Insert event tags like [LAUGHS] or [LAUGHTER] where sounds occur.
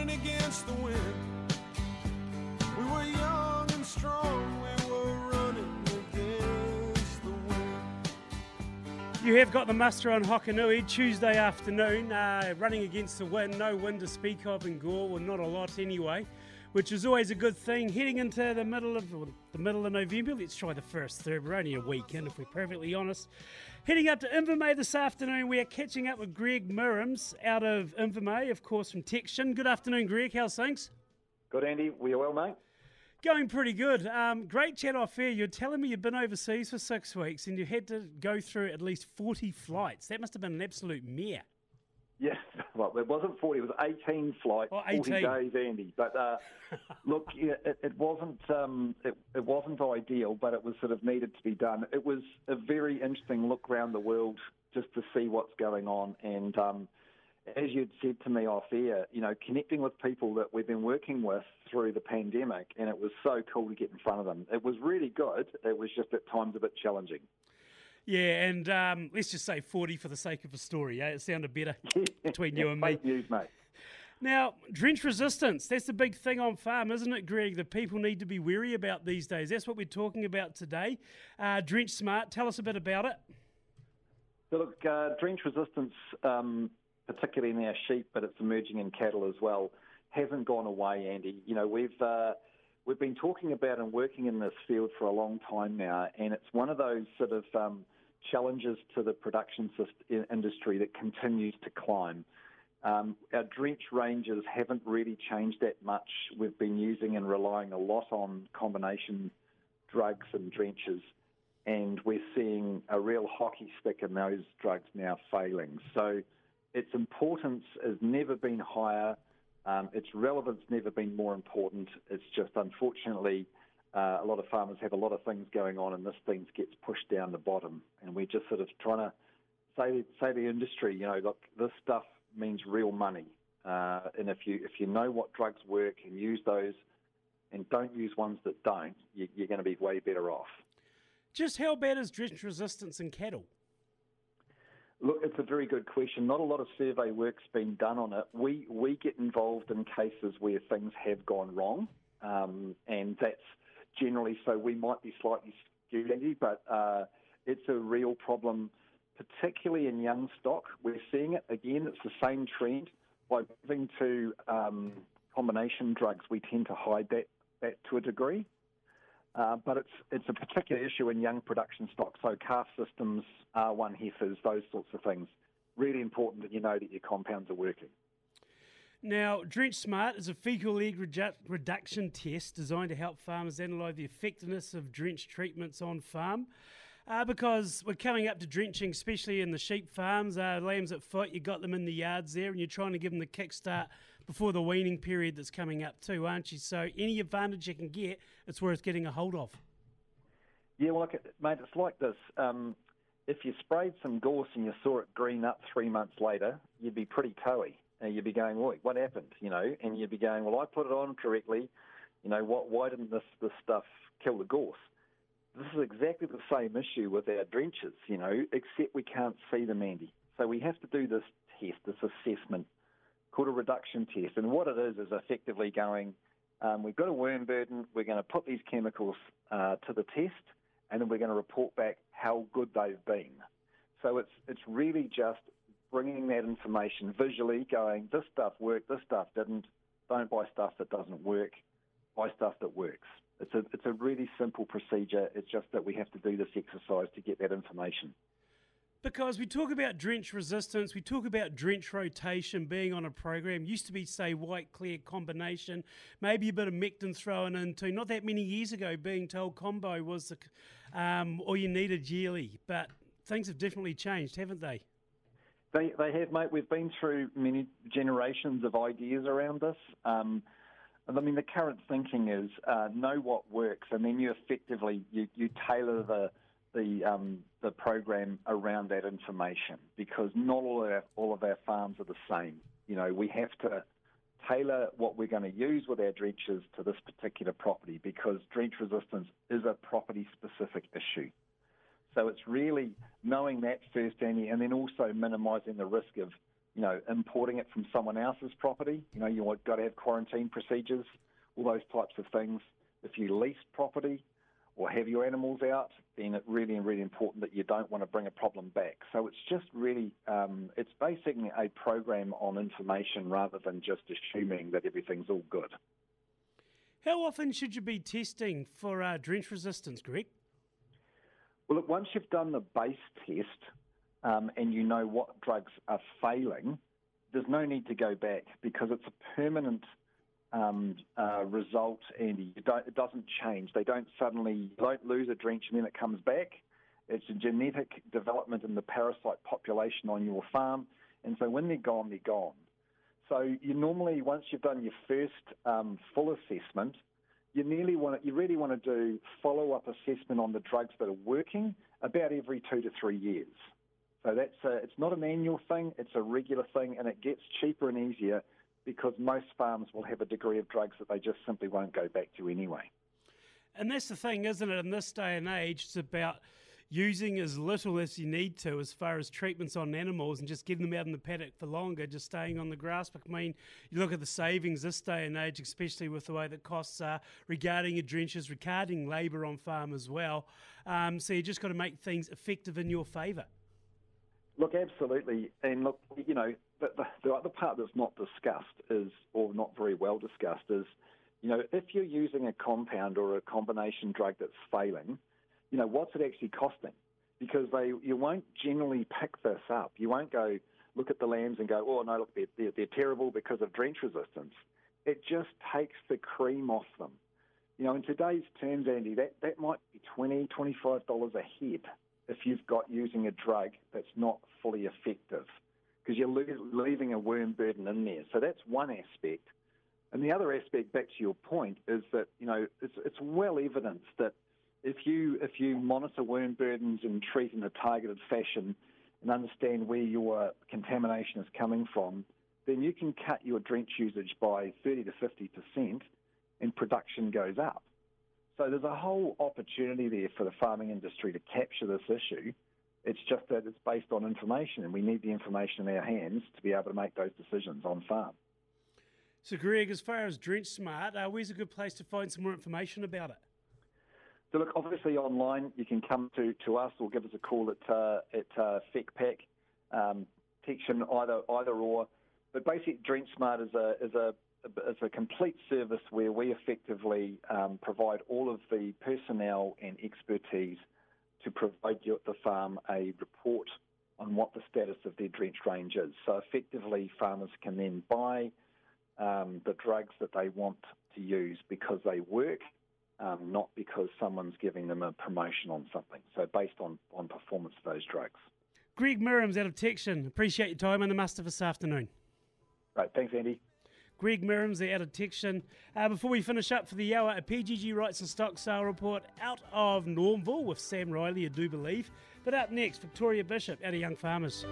running against the wind. We were young and strong, we were running against the wind. You have got the muster on Hokonui Tuesday afternoon, uh, running against the wind. No wind to speak of in Gore, well, not a lot anyway, which is always a good thing. Heading into the middle of the middle of November, let's try the first third. We're only a week in, if we're perfectly honest. Heading up to Invermay this afternoon, we are catching up with Greg Mirams out of Invermay, of course, from Techion. Good afternoon, Greg. How's things? Good, Andy. We are well, mate. Going pretty good. Um, great chat off air. You're telling me you've been overseas for six weeks and you had to go through at least 40 flights. That must have been an absolute mare. Yes, [LAUGHS] well, it wasn't 40, it was 18 flights, Oh, 40 days, Andy. But uh, [LAUGHS] look, it, it wasn't um, it, it wasn't ideal, but it was sort of needed to be done. It was a very interesting look around the world just to see what's going on. And um, as you'd said to me off air, you know, connecting with people that we've been working with through the pandemic, and it was so cool to get in front of them. It was really good. It was just at times a bit challenging. Yeah, and um, let's just say 40 for the sake of a story. Eh? It sounded better [LAUGHS] between you and me. Fake news, mate. Now, drench resistance, that's the big thing on farm, isn't it, Greg? That people need to be wary about these days. That's what we're talking about today. Uh, drench Smart, tell us a bit about it. So look, uh, drench resistance, um, particularly in our sheep, but it's emerging in cattle as well, hasn't gone away, Andy. You know, we've uh, we've been talking about and working in this field for a long time now, and it's one of those sort of um, challenges to the production industry that continues to climb. Um, our drench ranges haven't really changed that much. We've been using and relying a lot on combination drugs and drenches and we're seeing a real hockey stick in those drugs now failing. So its importance has never been higher. Um, its relevance never been more important. It's just unfortunately uh, a lot of farmers have a lot of things going on, and this thing gets pushed down the bottom. And we're just sort of trying to say say to the industry, you know, look, this stuff means real money. Uh, and if you if you know what drugs work and use those, and don't use ones that don't, you, you're going to be way better off. Just how bad is drench resistance in cattle? Look, it's a very good question. Not a lot of survey work's been done on it. We we get involved in cases where things have gone wrong, um, and that's generally so we might be slightly skewed, but uh, it's a real problem, particularly in young stock. We're seeing it again. It's the same trend. By moving to um, combination drugs, we tend to hide that that to a degree. Uh, but it's it's a particular issue in young production stock, so calf systems, R1 heifers, those sorts of things. Really important that you know that your compounds are working. Now, Drench Smart is a fecal egg redu- reduction test designed to help farmers analyse the effectiveness of drench treatments on farm. Uh, because we're coming up to drenching, especially in the sheep farms, uh, lambs at foot, you got them in the yards there, and you're trying to give them the kickstart before the weaning period that's coming up too, aren't you? So any advantage you can get, it's worth getting a hold of. Yeah, well, look, mate, it's like this. Um, if you sprayed some gorse and you saw it green up three months later, you'd be pretty toey. Uh, you'd be going, "Wait, what happened?" You know, and you'd be going, "Well, I put it on correctly. You know, what? Why didn't this this stuff kill the gorse?" This is exactly the same issue with our drenches, you know, except we can't see them, Andy. So we have to do this test, this assessment called a reduction test. And what it is is effectively going, um, we've got a worm burden, we're going to put these chemicals uh, to the test, and then we're going to report back how good they've been. So it's it's really just bringing that information visually, going, this stuff worked, this stuff didn't. Don't buy stuff that doesn't work. Buy stuff that works. It's a it's a really simple procedure. It's just that we have to do this exercise to get that information. Because we talk about drench resistance, we talk about drench rotation being on a program. Used to be, say, white clear combination, maybe a bit of mectin thrown into. Not that many years ago, being told combo was the, um, all you needed yearly. But things have definitely changed, haven't they? They they have, mate. We've been through many generations of ideas around this. Um, I mean, the current thinking is uh, know what works, and then you effectively you, you tailor the the um, the program around that information because not all of our, all of our farms are the same. You know, we have to tailor what we're going to use with our drenches to this particular property because drench resistance is a property specific issue. So it's really knowing that first, Andy, and then also minimising the risk of you know, importing it from someone else's property. You know, you've got to have quarantine procedures, all those types of things. If you lease property or have your animals out, then it's really, really important that you don't want to bring a problem back. So it's just really, um, it's basically a program on information rather than just assuming that everything's all good. How often should you be testing for uh, drench resistance, Greg? Well, look, once you've done the base test um, and you know what drugs are failing, there's no need to go back because it's a permanent um, uh, result, and it doesn't change. They don't suddenly don't lose a drench and then it comes back. It's a genetic development in the parasite population on your farm, and so when they're gone, they're gone. So you normally, once you've done your first um, full assessment, you nearly want to, you really want to do follow-up assessment on the drugs that are working about every two to three years. So that's a, it's not an annual thing; it's a regular thing, and it gets cheaper and easier because most farms will have a degree of drugs that they just simply won't go back to anyway. And that's the thing, isn't it? In this day and age, it's about using as little as you need to as far as treatments on animals and just getting them out in the paddock for longer, just staying on the grass. I mean, you look at the savings this day and age, especially with the way that costs are regarding your drenches, regarding labour on farm as well. Um, so you just got to make things effective in your favour. Look, absolutely. And look, you know, the, the, the other part that's not discussed is, or not very well discussed, is, you know, if you're using a compound or a combination drug that's failing, you know, what's it actually costing? Because they, you won't generally pick this up. You won't go look at the lambs and go, oh no, look, they're, they're, they're terrible because of drench resistance. It just takes the cream off them. You know, in today's terms, Andy, that, that might be $20, $25 a head if you've got using a drug that's not fully effective because you're leaving a worm burden in there. So that's one aspect. And the other aspect, back to your point, is that you know it's, it's well evidenced that if you if you monitor worm burdens and treat in a targeted fashion and understand where your contamination is coming from, then you can cut your drench usage by 30 to 50 percent, and production goes up. So there's a whole opportunity there for the farming industry to capture this issue. It's just that it's based on information, and we need the information in our hands to be able to make those decisions on farm. So, Greg, as far as Drench Smart, uh, where's a good place to find some more information about it? So, look, obviously online, you can come to, to us or give us a call at uh, at uh, FECPAC, um, either either or. But basically, Drench Smart is a is a is a complete service where we effectively um, provide all of the personnel and expertise to provide you, at the farm a report on what the status of their drench range is. So effectively, farmers can then buy um, the drugs that they want to use because they work, um, not because someone's giving them a promotion on something. So based on, on performance of those drugs. Greg Mirams out of Techion. Appreciate your time on the muster this afternoon. Right, thanks, Andy. Greg the out of Techion. Uh, before we finish up for the hour, a PGG Wrightson stock sale report out of Lorneville with Sam Riley, I do believe. But up next, Victoria Bishop out of Young Farmers.